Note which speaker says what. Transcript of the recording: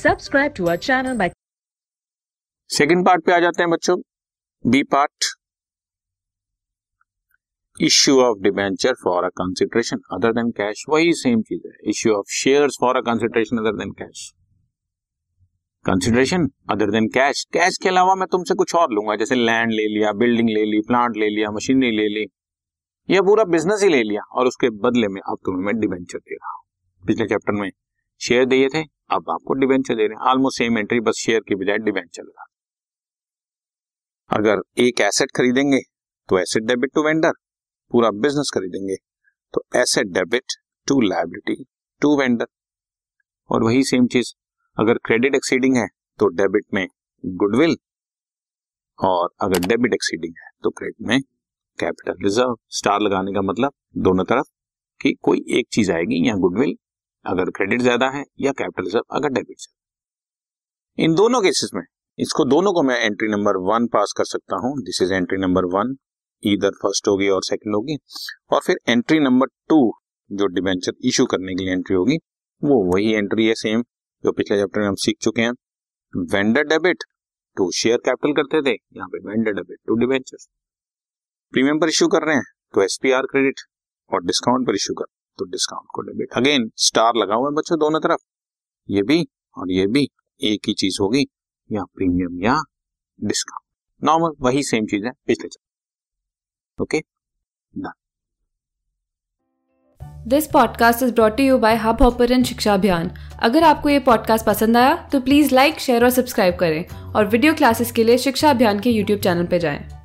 Speaker 1: Subscribe to our channel by
Speaker 2: second part पे आ जाते हैं बच्चों। B part issue of debenture for a consideration other than cash वही सेम चीज़ है। Issue of shares for a consideration other than cash consideration other than cash cash के अलावा मैं तुमसे कुछ और लूँगा, जैसे लैंड ले लिया बिल्डिंग ले ली प्लांट ले लिया मशीनरी ले ली। या पूरा बिज़नेस ही ले लिया और उसके बदले में अब तुम्हें मैं डिबेंचर दे रहा हूँ। पिछले चैप्टर में शेयर दिए थे अब आपको डिबेंचर दे रहे हैं। ऑलमोस्ट सेम एंट्री बस शेयर की बजाय डिबेंचर लगा अगर एक एसेट खरीदेंगे तो एसेट डेबिट टू वेंडर पूरा बिज़नेस खरीदेंगे तो asset debit to liability to vendor और वही सेम चीज़, अगर क्रेडिट एक्सीडिंग है तो डेबिट में गुडविल और अगर डेबिट एक्सीडिंग है तो क्रेडिट में कैपिटल रिज़र्व स्टार लगाने का मतलब दोनों तरफ़ कि कोई एक चीज़ आएगी या गुडविल अगर क्रेडिट ज़्यादा है या कैपिटल रिज़र्व अगर डेबिट ज़्यादा इन दोनों केसेस में, इसको दोनों को मैं एंट्री नंबर वन पास कर सकता हूँ। This is entry number one इधर फ़र्स्ट होगी और सेकंड होगी। और फिर एंट्री नंबर टू जो डिबेंचर इशू करने के लिए एंट्री होगी, वो वही एंट्री है सेम जो पिछले चैप्टर में हम सीख चुके हैं। Vendor debit to share capital करते थे। यहाँ पे vendor debit to debenture premium पर इश्यू कर रहे हैं तो एसपीआर क्रेडिट और डिस्काउंट पर इश्यू कर तो डिस्काउंट को डेबिट अगेन स्टार लगा हुआ है बच्चों दोनों तरफ़। ये भी और ये भी एक ही चीज़ होगी, या प्रीमियम या डिस्काउंट नॉर्मल वही सेम चीज़ है, पिछले okay
Speaker 3: this podcast is brought you by hub hopper शिक्षा अभियान अगर आपको ये पॉडकास्ट पसंद आया तो प्लीज़ लाइक शेयर और सब्सक्राइब करें। और वीडियो क्लासेस के लिए शिक्षा अभियान के यूट्यूब चैनल पर जाएँ।